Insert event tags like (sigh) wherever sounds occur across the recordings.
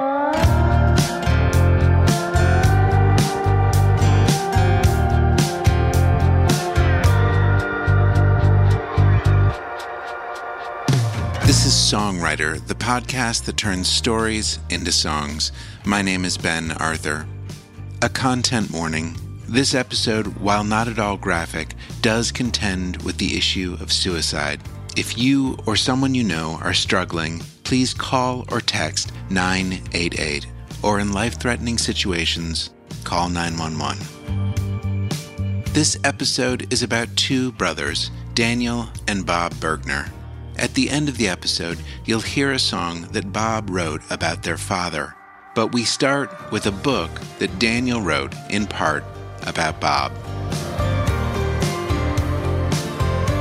This is Songwriter, the podcast that turns stories into songs. My name is Ben Arthur. A content warning. This episode, while not at all graphic, does contend with the issue of suicide. If you or someone you know are struggling, please call or text 988, or in life threatening situations, call 911. This episode is about two brothers, Daniel and Bob Bergner. At the end of the episode, you'll hear a song that Bob wrote about their father. But we start with a book that Daniel wrote, in part, about Bob.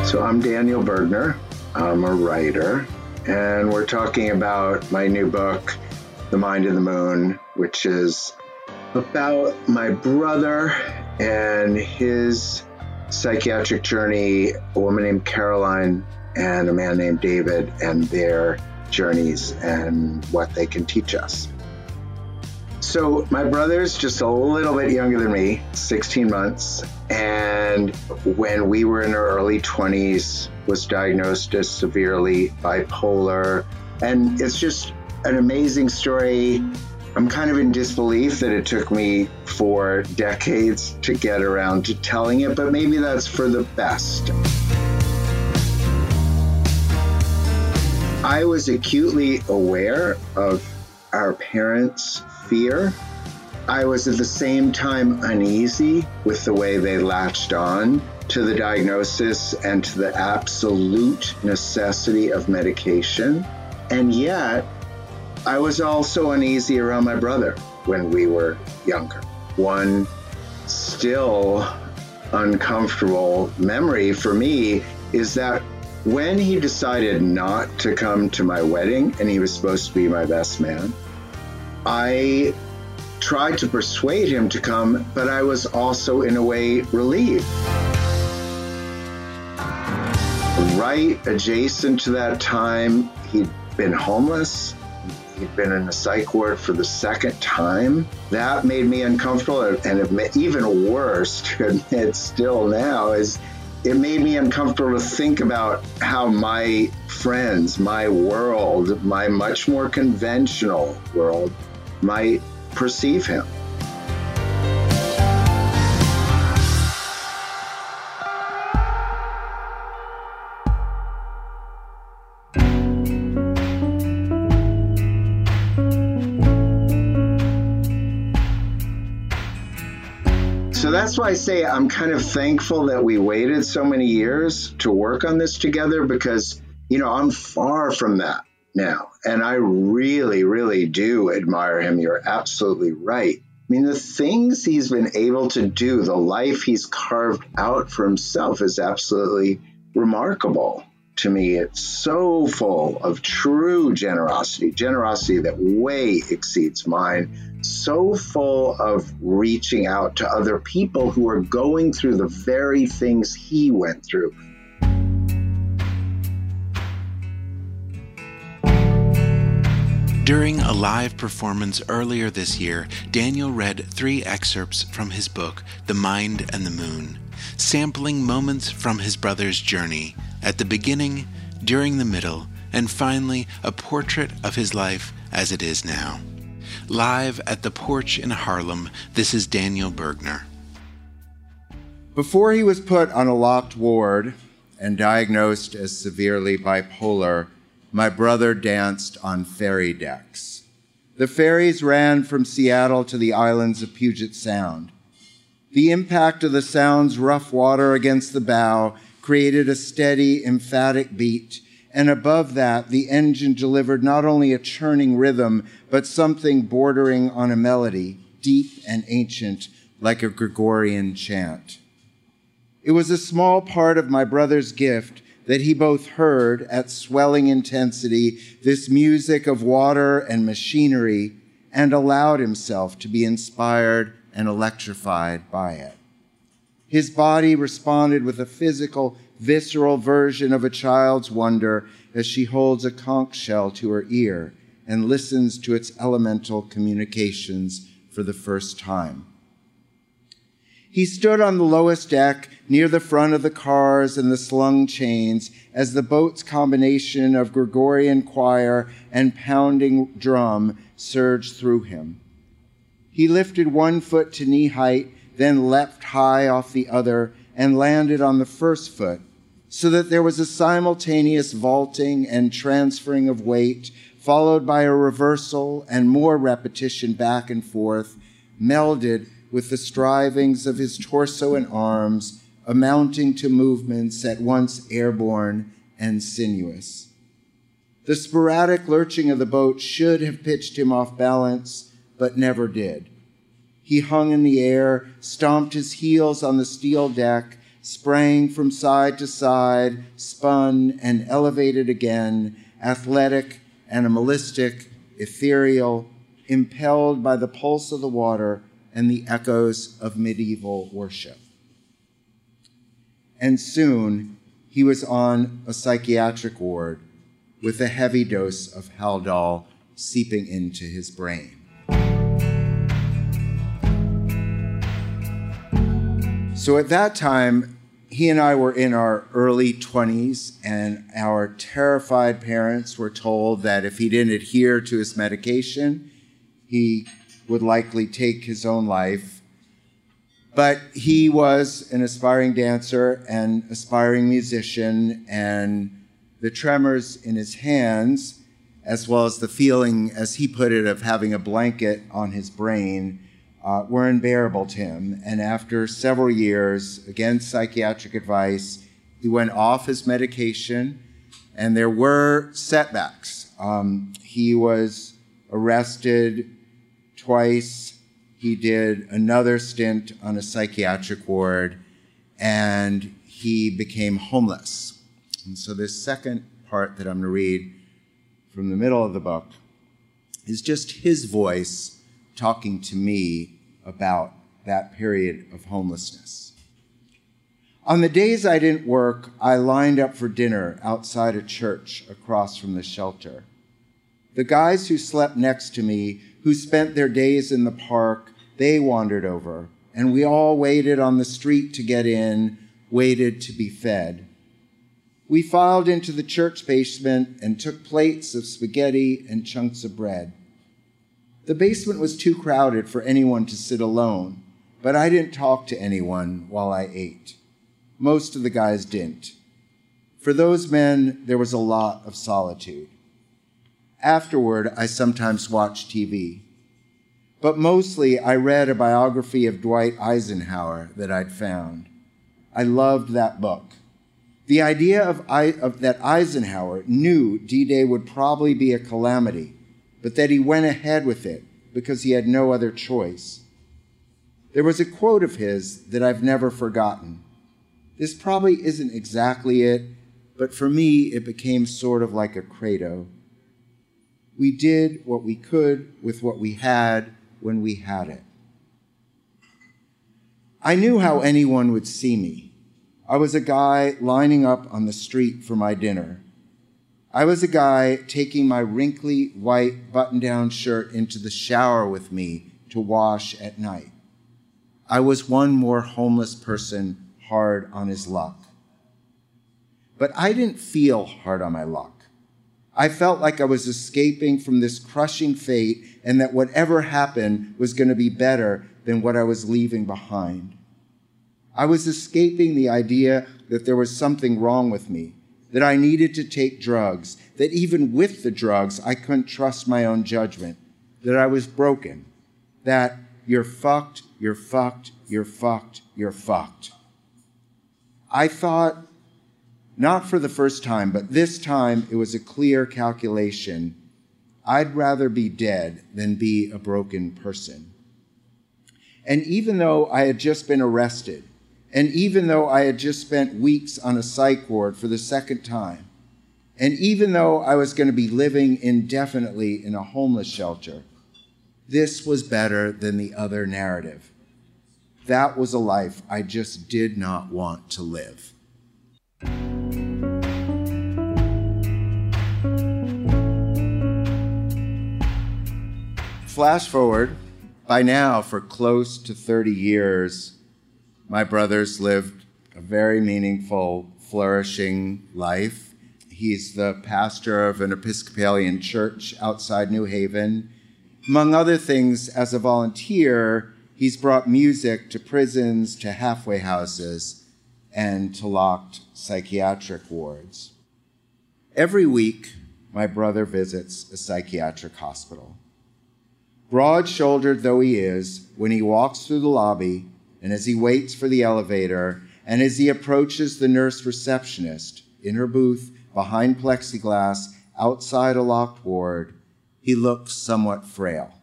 So I'm Daniel Bergner. I'm a writer, and we're talking about my new book, The Mind and the Moon, which is about my brother and his psychiatric journey, a woman named Caroline and a man named David and their journeys and what they can teach us. So, my brother's just a little bit younger than me, 16 months, and when we were in our early 20s, was diagnosed as severely bipolar. And it's just an amazing story. I'm kind of in disbelief that it took me four decades to get around to telling it, but maybe that's for the best. I was acutely aware of our parents' fear. I was at the same time uneasy with the way they latched on to the diagnosis and to the absolute necessity of medication. And yet, I was also uneasy around my brother when we were younger. One still uncomfortable memory for me is that when he decided not to come to my wedding and he was supposed to be my best man, I tried to persuade him to come, but I was also, in a way, relieved. Right adjacent to that time, he'd been homeless. He'd been in a psych ward for the second time. That made me uncomfortable, and even worse (laughs) to admit still now is it made me uncomfortable to think about how my friends, my world, my much more conventional world might perceive him. That's why I say I'm kind of thankful that we waited so many years to work on this together because, you know, I'm far from that now. And I really, really do admire him. You're absolutely right. I mean, the things he's been able to do, the life he's carved out for himself is absolutely remarkable to me. It's so full of true generosity, generosity that way exceeds mine, so full of reaching out to other people who are going through the very things he went through. During a live performance earlier this year, Daniel read three excerpts from his book, The Mind and the Moon, sampling moments from his brother's journey at the beginning, during the middle, and finally a portrait of his life as it is now. Live at the porch in Harlem, this is Daniel Bergner. Before he was put on a locked ward and diagnosed as severely bipolar, my brother danced on ferry decks. The ferries ran from Seattle to the islands of Puget Sound. The impact of the Sound's rough water against the bow created a steady, emphatic beat, and above that, the engine delivered not only a churning rhythm, but something bordering on a melody, deep and ancient, like a Gregorian chant. It was a small part of my brother's gift that he both heard at swelling intensity this music of water and machinery and allowed himself to be inspired and electrified by it. His body responded with a physical, visceral version of a child's wonder as she holds a conch shell to her ear and listens to its elemental communications for the first time. He stood on the lowest deck near the front of the cars and the slung chains as the boat's combination of Gregorian choir and pounding drum surged through him. He lifted one foot to knee height, then leapt high off the other and landed on the first foot, so that there was a simultaneous vaulting and transferring of weight, followed by a reversal and more repetition back and forth, melded with the strivings of his torso and arms, amounting to movements at once airborne and sinuous. The sporadic lurching of the boat should have pitched him off balance, but never did. He hung in the air, stomped his heels on the steel deck, sprang from side to side, spun and elevated again, athletic, animalistic, ethereal, impelled by the pulse of the water and the echoes of medieval worship. And soon he was on a psychiatric ward with a heavy dose of Haldol seeping into his brain. So at that time, he and I were in our early 20s, and our terrified parents were told that if he didn't adhere to his medication, he would likely take his own life. But he was an aspiring dancer and aspiring musician, and the tremors in his hands, as well as the feeling, as he put it, of having a blanket on his brain, uh, were unbearable to him. And after several years, against psychiatric advice, he went off his medication, and there were setbacks. Um, he was arrested twice. He did another stint on a psychiatric ward and he became homeless. And so, this second part that I'm going to read from the middle of the book is just his voice talking to me about that period of homelessness. On the days I didn't work, I lined up for dinner outside a church across from the shelter. The guys who slept next to me who spent their days in the park, they wandered over, and we all waited on the street to get in, waited to be fed. We filed into the church basement and took plates of spaghetti and chunks of bread. The basement was too crowded for anyone to sit alone, but I didn't talk to anyone while I ate. Most of the guys didn't. For those men, there was a lot of solitude. Afterward, I sometimes watched TV. But mostly, I read a biography of Dwight Eisenhower that I'd found. I loved that book. The idea of, of that Eisenhower knew D Day would probably be a calamity, but that he went ahead with it because he had no other choice. There was a quote of his that I've never forgotten. This probably isn't exactly it, but for me, it became sort of like a credo. We did what we could with what we had when we had it. I knew how anyone would see me. I was a guy lining up on the street for my dinner. I was a guy taking my wrinkly white button down shirt into the shower with me to wash at night. I was one more homeless person hard on his luck. But I didn't feel hard on my luck. I felt like I was escaping from this crushing fate and that whatever happened was going to be better than what I was leaving behind. I was escaping the idea that there was something wrong with me, that I needed to take drugs, that even with the drugs, I couldn't trust my own judgment, that I was broken, that you're fucked, you're fucked, you're fucked, you're fucked. I thought not for the first time, but this time it was a clear calculation. I'd rather be dead than be a broken person. And even though I had just been arrested, and even though I had just spent weeks on a psych ward for the second time, and even though I was going to be living indefinitely in a homeless shelter, this was better than the other narrative. That was a life I just did not want to live. Flash forward, by now, for close to 30 years, my brothers lived a very meaningful, flourishing life. He's the pastor of an Episcopalian church outside New Haven. Among other things, as a volunteer, he's brought music to prisons, to halfway houses, and to locked psychiatric wards. Every week, my brother visits a psychiatric hospital. Broad shouldered though he is, when he walks through the lobby and as he waits for the elevator and as he approaches the nurse receptionist in her booth behind plexiglass outside a locked ward, he looks somewhat frail.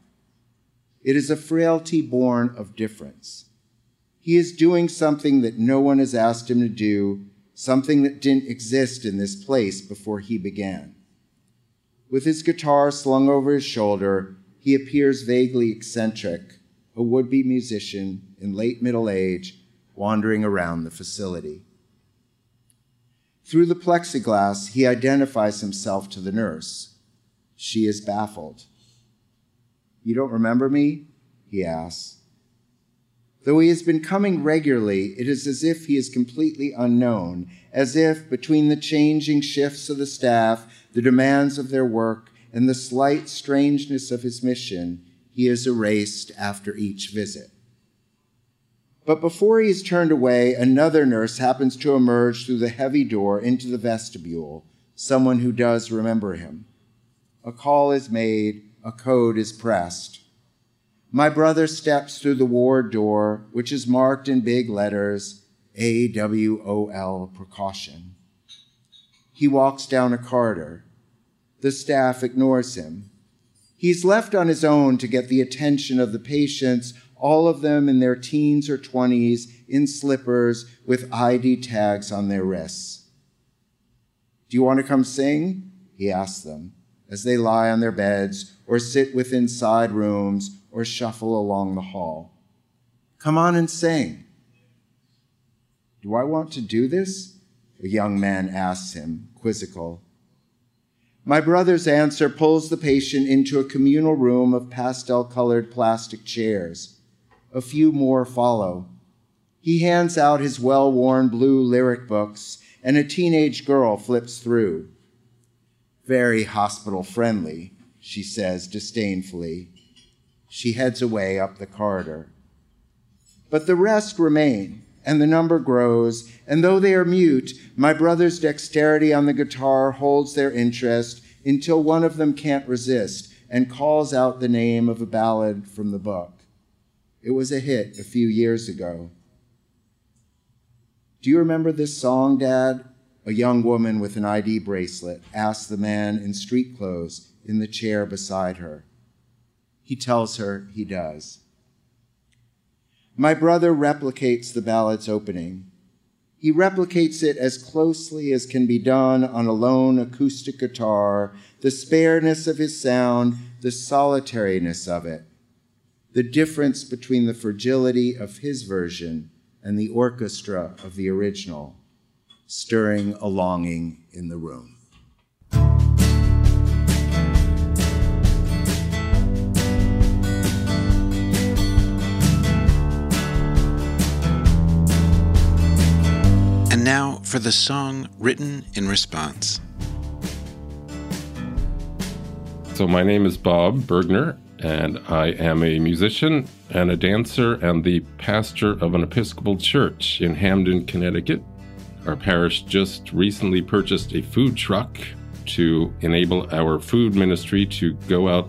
It is a frailty born of difference. He is doing something that no one has asked him to do, something that didn't exist in this place before he began. With his guitar slung over his shoulder, he appears vaguely eccentric, a would be musician in late middle age wandering around the facility. Through the plexiglass, he identifies himself to the nurse. She is baffled. You don't remember me? he asks. Though he has been coming regularly, it is as if he is completely unknown, as if between the changing shifts of the staff, the demands of their work, and the slight strangeness of his mission, he is erased after each visit. But before he is turned away, another nurse happens to emerge through the heavy door into the vestibule, someone who does remember him. A call is made, a code is pressed. My brother steps through the ward door, which is marked in big letters AWOL precaution. He walks down a corridor. The staff ignores him. He's left on his own to get the attention of the patients, all of them in their teens or 20s, in slippers with ID tags on their wrists. Do you want to come sing? He asks them as they lie on their beds or sit within side rooms or shuffle along the hall. Come on and sing. Do I want to do this? A young man asks him, quizzical. My brother's answer pulls the patient into a communal room of pastel colored plastic chairs. A few more follow. He hands out his well worn blue lyric books, and a teenage girl flips through. Very hospital friendly, she says disdainfully. She heads away up the corridor. But the rest remain and the number grows, and though they are mute, my brother's dexterity on the guitar holds their interest until one of them can't resist and calls out the name of a ballad from the book. It was a hit a few years ago. Do you remember this song, Dad? A young woman with an ID bracelet asks the man in street clothes in the chair beside her. He tells her he does. My brother replicates the ballad's opening. He replicates it as closely as can be done on a lone acoustic guitar, the spareness of his sound, the solitariness of it, the difference between the fragility of his version and the orchestra of the original, stirring a longing in the room. And now for the song written in response. So, my name is Bob Bergner, and I am a musician and a dancer and the pastor of an Episcopal church in Hamden, Connecticut. Our parish just recently purchased a food truck to enable our food ministry to go out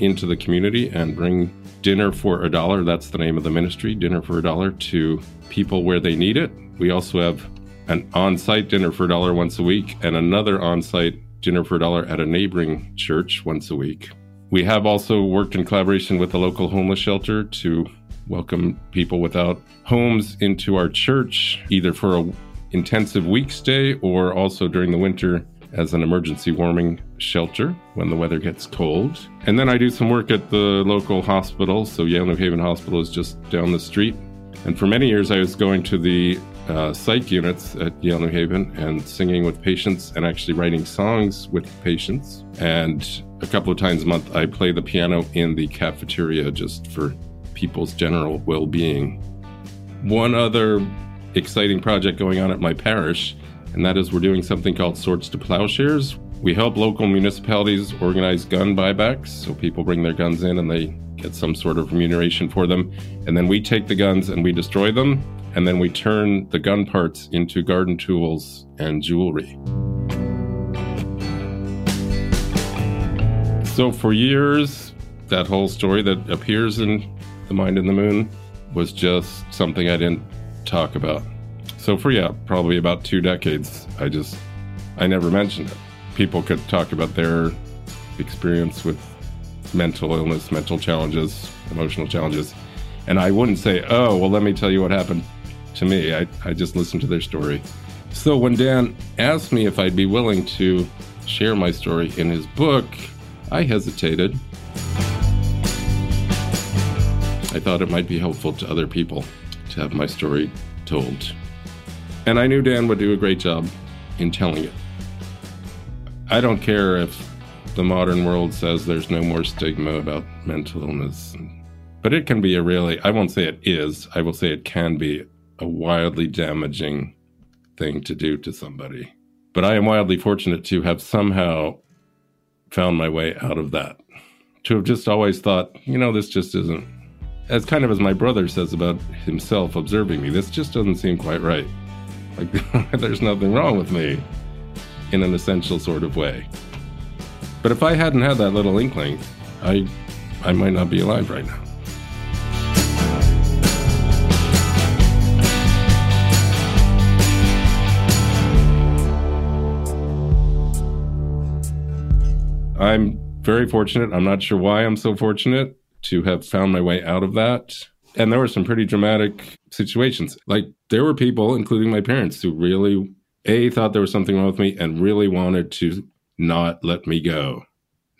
into the community and bring dinner for a dollar. That's the name of the ministry, Dinner for a Dollar, to people where they need it. We also have an on site dinner for a dollar once a week, and another on site dinner for a dollar at a neighboring church once a week. We have also worked in collaboration with the local homeless shelter to welcome people without homes into our church, either for a intensive week stay or also during the winter as an emergency warming shelter when the weather gets cold. And then I do some work at the local hospital. So Yale New Haven Hospital is just down the street. And for many years, I was going to the uh, psych units at Yale New Haven and singing with patients and actually writing songs with patients. And a couple of times a month, I play the piano in the cafeteria just for people's general well being. One other exciting project going on at my parish, and that is we're doing something called Swords to Plowshares. We help local municipalities organize gun buybacks, so people bring their guns in and they get some sort of remuneration for them. And then we take the guns and we destroy them, and then we turn the gun parts into garden tools and jewelry. So for years, that whole story that appears in The Mind and the Moon was just something I didn't talk about. So for yeah, probably about two decades, I just I never mentioned it. People could talk about their experience with mental illness, mental challenges, emotional challenges, and I wouldn't say, "Oh, well, let me tell you what happened to me." I I just listened to their story. So when Dan asked me if I'd be willing to share my story in his book, I hesitated. I thought it might be helpful to other people to have my story told. And I knew Dan would do a great job in telling it. I don't care if the modern world says there's no more stigma about mental illness, but it can be a really, I won't say it is, I will say it can be a wildly damaging thing to do to somebody. But I am wildly fortunate to have somehow found my way out of that. To have just always thought, you know, this just isn't, as kind of as my brother says about himself observing me, this just doesn't seem quite right. Like, (laughs) there's nothing wrong with me in an essential sort of way. But if I hadn't had that little inkling, I, I might not be alive right now. I'm very fortunate. I'm not sure why I'm so fortunate to have found my way out of that. And there were some pretty dramatic situations. Like there were people, including my parents, who really a thought there was something wrong with me and really wanted to not let me go,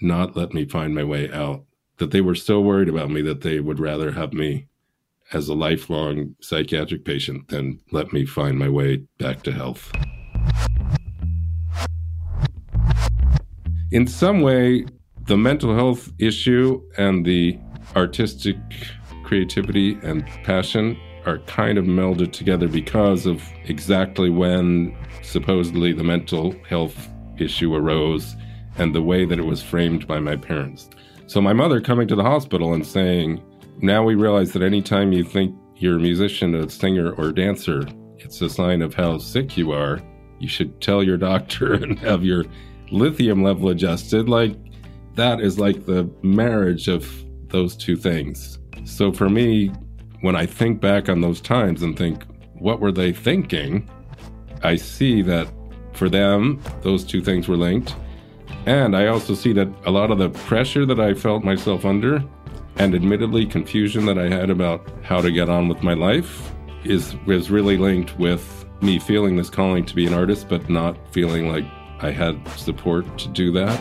not let me find my way out. That they were so worried about me that they would rather have me as a lifelong psychiatric patient than let me find my way back to health. In some way, the mental health issue and the artistic creativity and passion are kind of melded together because of exactly when supposedly the mental health issue arose and the way that it was framed by my parents. So, my mother coming to the hospital and saying, Now we realize that anytime you think you're a musician, a singer, or a dancer, it's a sign of how sick you are. You should tell your doctor (laughs) and have your lithium level adjusted, like that is like the marriage of those two things. So for me, when I think back on those times and think, what were they thinking? I see that for them, those two things were linked. And I also see that a lot of the pressure that I felt myself under, and admittedly confusion that I had about how to get on with my life, is was really linked with me feeling this calling to be an artist, but not feeling like I had support to do that.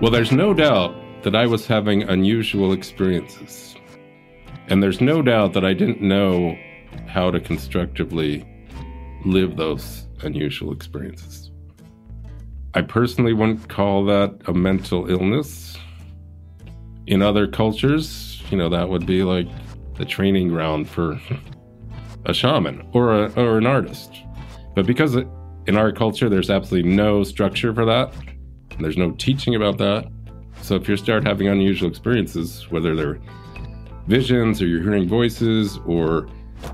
Well, there's no doubt that I was having unusual experiences. And there's no doubt that I didn't know how to constructively live those unusual experiences. I personally wouldn't call that a mental illness. In other cultures, you know, that would be like the training ground for (laughs) a shaman or a, or an artist. But because in our culture there's absolutely no structure for that, there's no teaching about that. So if you start having unusual experiences, whether they're visions or you're hearing voices or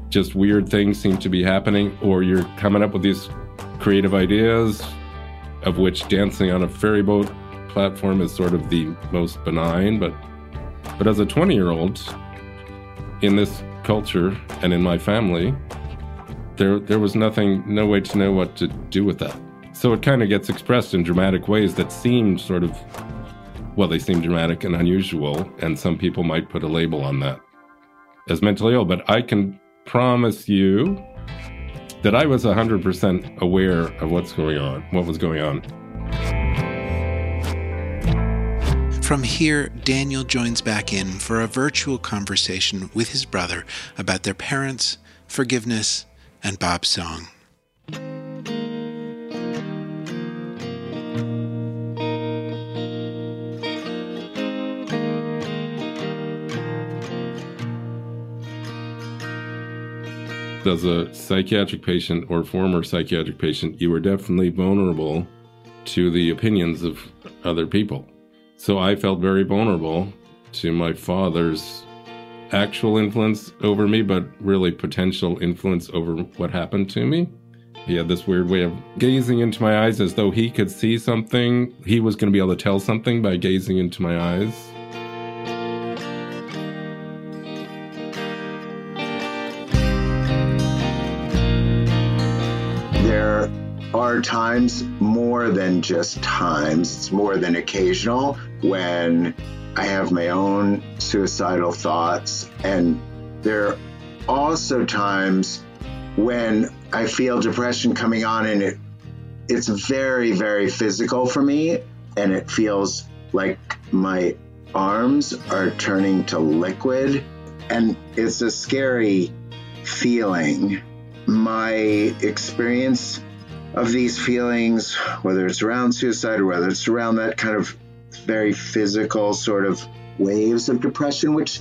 just weird things seem to be happening, or you're coming up with these creative ideas, of which dancing on a ferry boat platform is sort of the most benign. But but as a 20 year old in this culture and in my family, there there was nothing, no way to know what to do with that. So it kind of gets expressed in dramatic ways that seem sort of, well, they seem dramatic and unusual, and some people might put a label on that as mentally ill. But I can promise you that I was 100% aware of what's going on, what was going on. From here, Daniel joins back in for a virtual conversation with his brother about their parents, forgiveness, and Bob's song. As a psychiatric patient or former psychiatric patient, you were definitely vulnerable to the opinions of other people so I felt very vulnerable to my father's actual influence over me, but really potential influence over what happened to me. He had this weird way of gazing into my eyes as though he could see something. He was going to be able to tell something by gazing into my eyes. There are times more than just times, it's more than occasional when I have my own suicidal thoughts. And there are also times when I feel depression coming on and it it's very, very physical for me and it feels like my arms are turning to liquid and it's a scary feeling. My experience of these feelings, whether it's around suicide or whether it's around that kind of very physical sort of waves of depression, which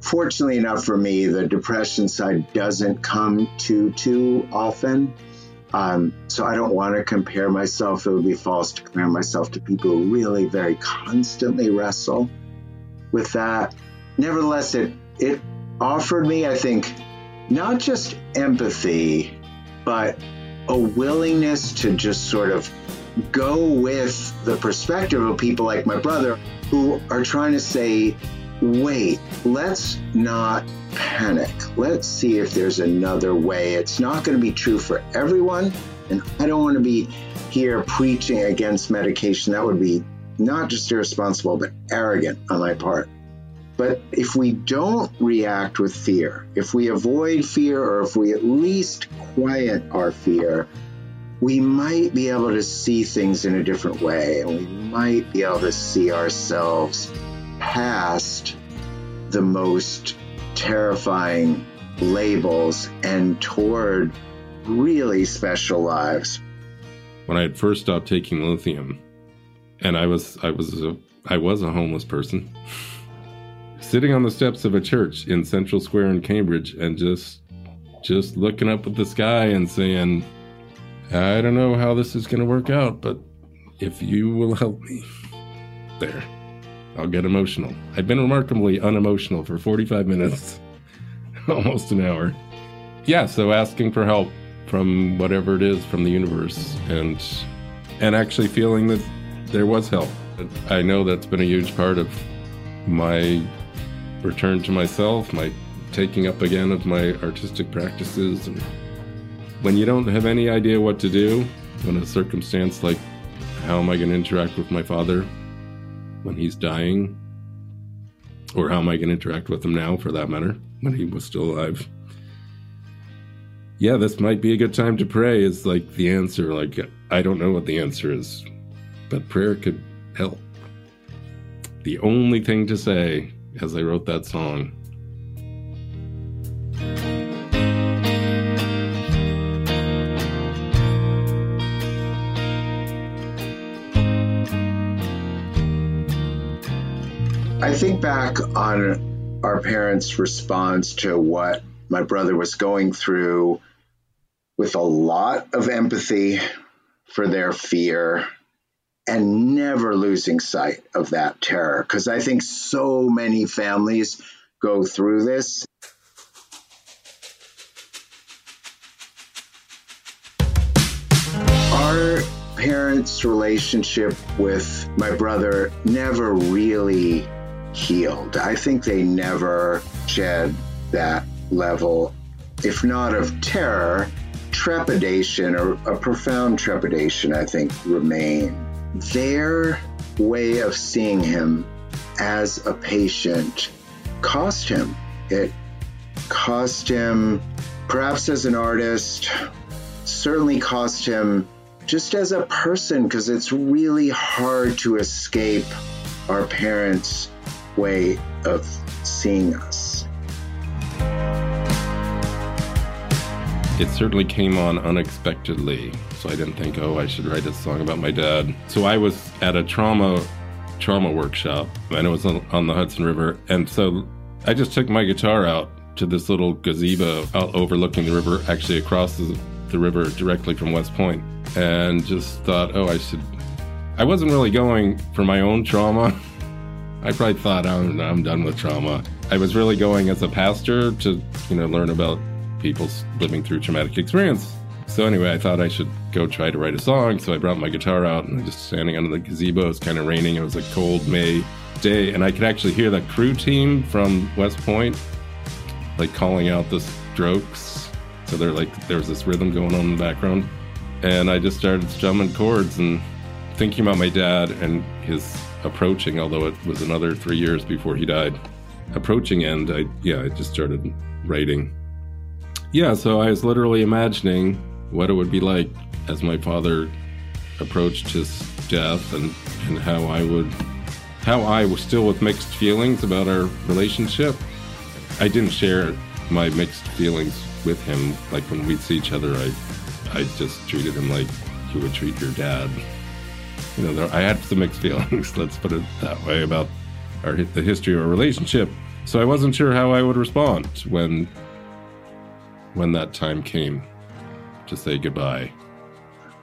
fortunately enough for me, the depression side doesn't come too too often. Um, so I don't want to compare myself. It would be false to compare myself to people who really very constantly wrestle with that. Nevertheless, it it offered me, I think, not just empathy, but a willingness to just sort of go with the perspective of people like my brother who are trying to say, wait, let's not panic. Let's see if there's another way. It's not going to be true for everyone. And I don't want to be here preaching against medication. That would be not just irresponsible, but arrogant on my part. But if we don't react with fear, if we avoid fear, or if we at least quiet our fear, we might be able to see things in a different way and we might be able to see ourselves past the most terrifying labels and toward really special lives. When I had first stopped taking lithium, and I was I was a, I was a homeless person, (laughs) sitting on the steps of a church in Central Square in Cambridge, and just just looking up at the sky and saying, I don't know how this is going to work out, but if you will help me, there. I'll get emotional. I've been remarkably unemotional for 45 minutes, (laughs) almost an hour. Yeah, so asking for help from whatever it is from the universe and and actually feeling that there was help. I know that's been a huge part of my return to myself, my taking up again of my artistic practices and when you don't have any idea what to do, when a circumstance like how am I going to interact with my father when he's dying, or how am I going to interact with him now for that matter, when he was still alive? Yeah, this might be a good time to pray, is like the answer. Like, I don't know what the answer is, but prayer could help. The only thing to say, as I wrote that song, I think back on our parents' response to what my brother was going through with a lot of empathy for their fear and never losing sight of that terror. Because I think so many families go through this. Our parents' relationship with my brother never really healed. I think they never shed that level, if not of terror, trepidation or a profound trepidation, I think, remain. Their way of seeing him as a patient cost him. It cost him, perhaps as an artist, certainly cost him just as a person, because it's really hard to escape our parents' way of seeing us. It certainly came on unexpectedly, so I didn't think, oh, I should write a song about my dad. So I was at a trauma trauma workshop, and it was on, the Hudson River, and so I just took my guitar out to this little gazebo out overlooking the river, actually across the, the river directly from West Point, and just thought, oh, I should. I wasn't really going for my own trauma. (laughs) I probably thought, I'm, I'm done with trauma. I was really going as a pastor to, you know, learn about people living through traumatic experience. So anyway, I thought I should go try to write a song. So I brought my guitar out and I was just standing under the gazebo. It was kind of raining. It was a cold May day, and I could actually hear the crew team from West Point like calling out the strokes. So they're like there was this rhythm going on in the background, and I just started strumming chords and thinking about my dad and his approaching. Although it was another three years before he died, approaching end. I yeah, I just started writing. Yeah, so I was literally imagining what it would be like as my father approached his death and, and how I would how I was still with mixed feelings about our relationship. I didn't share my mixed feelings with him. Like when we'd see each other, I, I just treated him like you would treat your dad. You know, there, I had some mixed feelings. (laughs) Let's put it that way about our the history of our relationship. So I wasn't sure how I would respond when when that time came to say goodbye.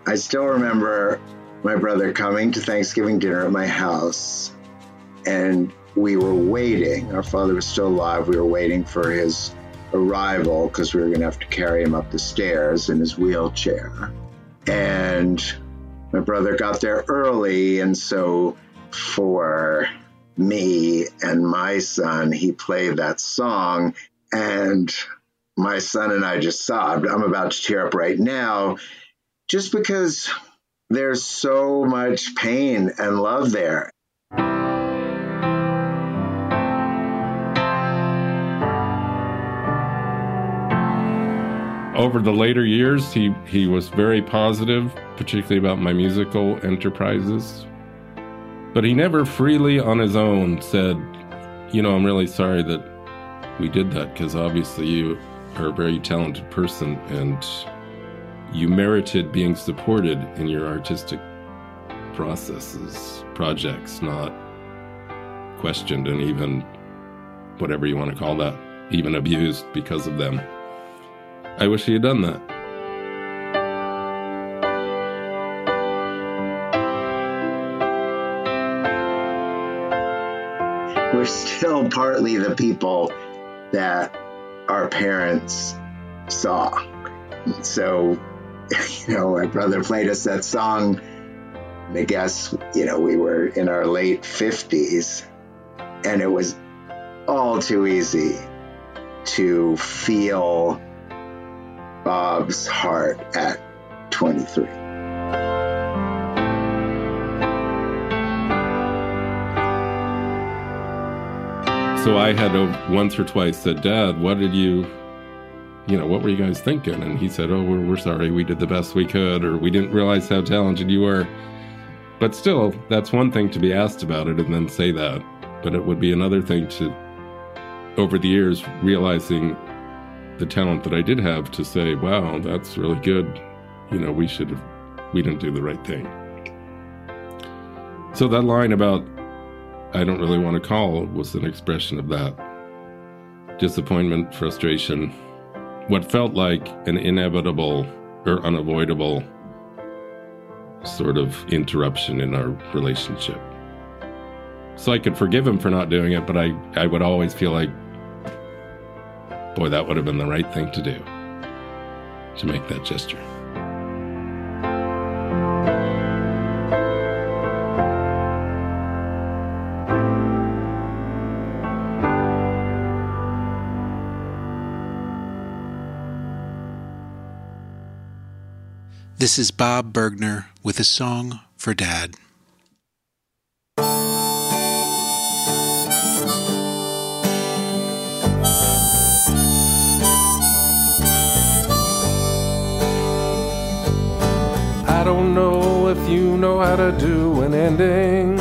I still remember my brother coming to Thanksgiving dinner at my house and we were waiting. Our father was still alive. We were waiting for his arrival because we were going to have to carry him up the stairs in his wheelchair. And my brother got there early, and so for me and my son, he played that song, and my son and I just sobbed. I'm about to tear up right now just because there's so much pain and love there. Over the later years, he, he was very positive, particularly about my musical enterprises. But he never freely on his own said, You know, I'm really sorry that we did that because obviously you are a very talented person and you merited being supported in your artistic processes, projects, not questioned and even whatever you want to call that, even abused because of them. I wish he had done that. We're still partly the people that our parents saw. So, you know, my brother played us that song. I guess, you know, we were in our late 50s, and it was all too easy to feel Bob's heart at 23. So I had once or twice said, Dad, what did you, you know, what were you guys thinking? And he said, Oh, we're, we're sorry. We did the best we could, or we didn't realize how talented you were. But still, that's one thing to be asked about it and then say that. But it would be another thing to, over the years, realizing the talent that I did have to say, wow, that's really good. You know, we should have, we didn't do the right thing. So that line about, I don't really want to call was an expression of that disappointment, frustration, what felt like an inevitable or unavoidable sort of interruption in our relationship. So I could forgive him for not doing it, but I, I would always feel like Boy, that would have been the right thing to do to make that gesture. This is Bob Bergner with a song for Dad. To do an ending,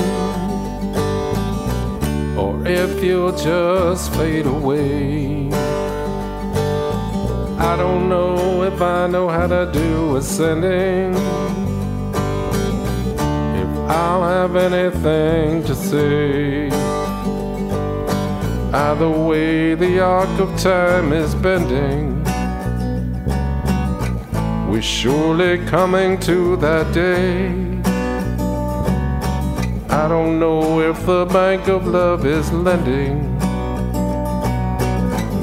or if you'll just fade away. I don't know if I know how to do ascending, if I'll have anything to say. Either way, the arc of time is bending. We're surely coming to that day. I don't know if the bank of love is lending.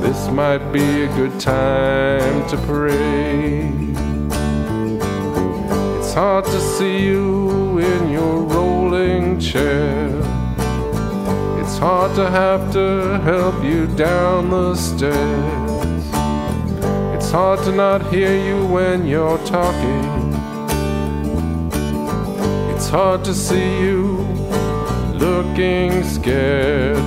This might be a good time to pray. It's hard to see you in your rolling chair. It's hard to have to help you down the stairs. It's hard to not hear you when you're talking. It's hard to see you looking scared.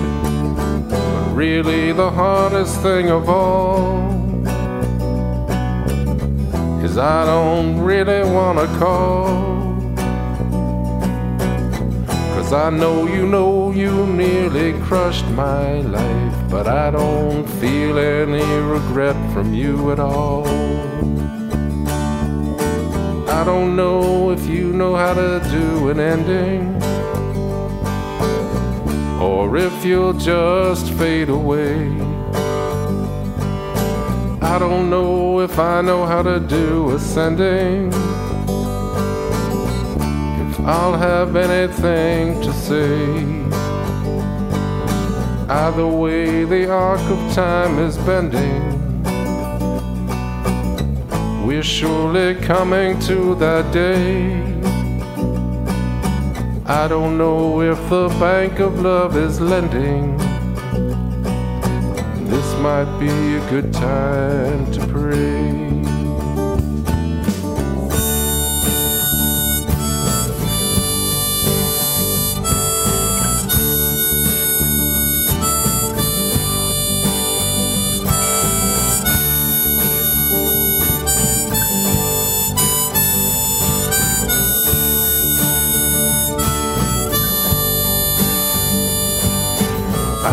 But really, the hardest thing of all is I don't really want to call. Cause I know you know you nearly crushed my life, but I don't feel any regret from you at all. I don't know if you know how to do an ending, or if you'll just fade away. I don't know if I know how to do ascending. If I'll have anything to say. Either way, the arc of time is bending. We're surely coming to that day. I don't know if the bank of love is lending. This might be a good time to pray.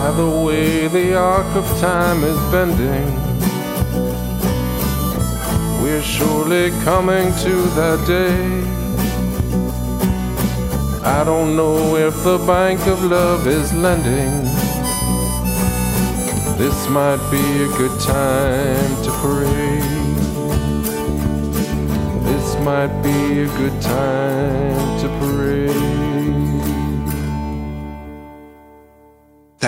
Either way, the arc of time is bending. We're surely coming to that day. I don't know if the bank of love is lending. This might be a good time to pray. This might be a good time to pray.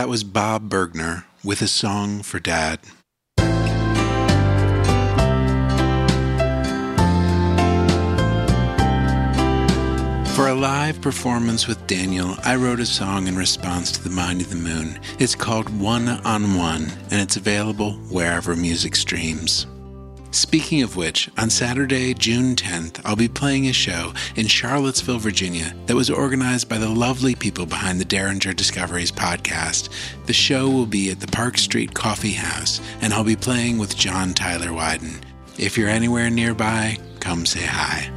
That was Bob Bergner with a song for Dad. For a live performance with Daniel, I wrote a song in response to The Mind and the Moon. It's called One on One, and it's available wherever music streams. Speaking of which, on Saturday, June 10th, I'll be playing a show in Charlottesville, Virginia that was organized by the lovely people behind the Derringer Discoveries podcast. The show will be at the Park Street Coffee House, and I'll be playing with John Tyler Wyden. If you're anywhere nearby, come say hi.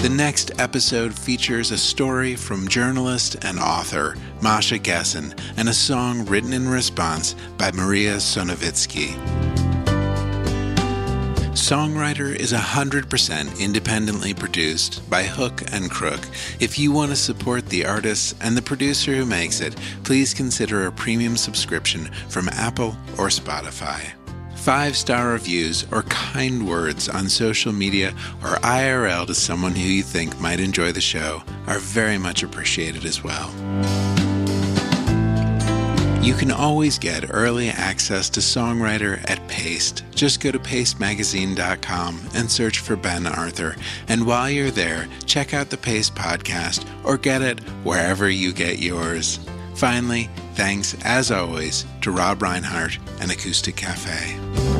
The next episode features a story from journalist and author Masha Gessen and a song written in response by Maria Sonevytsky. Songwriter is 100% independently produced by Hook and Crook. If you want to support the artist and the producer who makes it, please consider a premium subscription from Apple or Spotify. Five star reviews or kind words on social media or IRL to someone who you think might enjoy the show are very much appreciated as well. You can always get early access to Songwriter at Paste. Just go to pastemagazine.com and search for Ben Arthur. And while you're there, check out the Paste podcast or get it wherever you get yours. Finally, thanks as always to Rob Reinhart and Acoustic Cafe.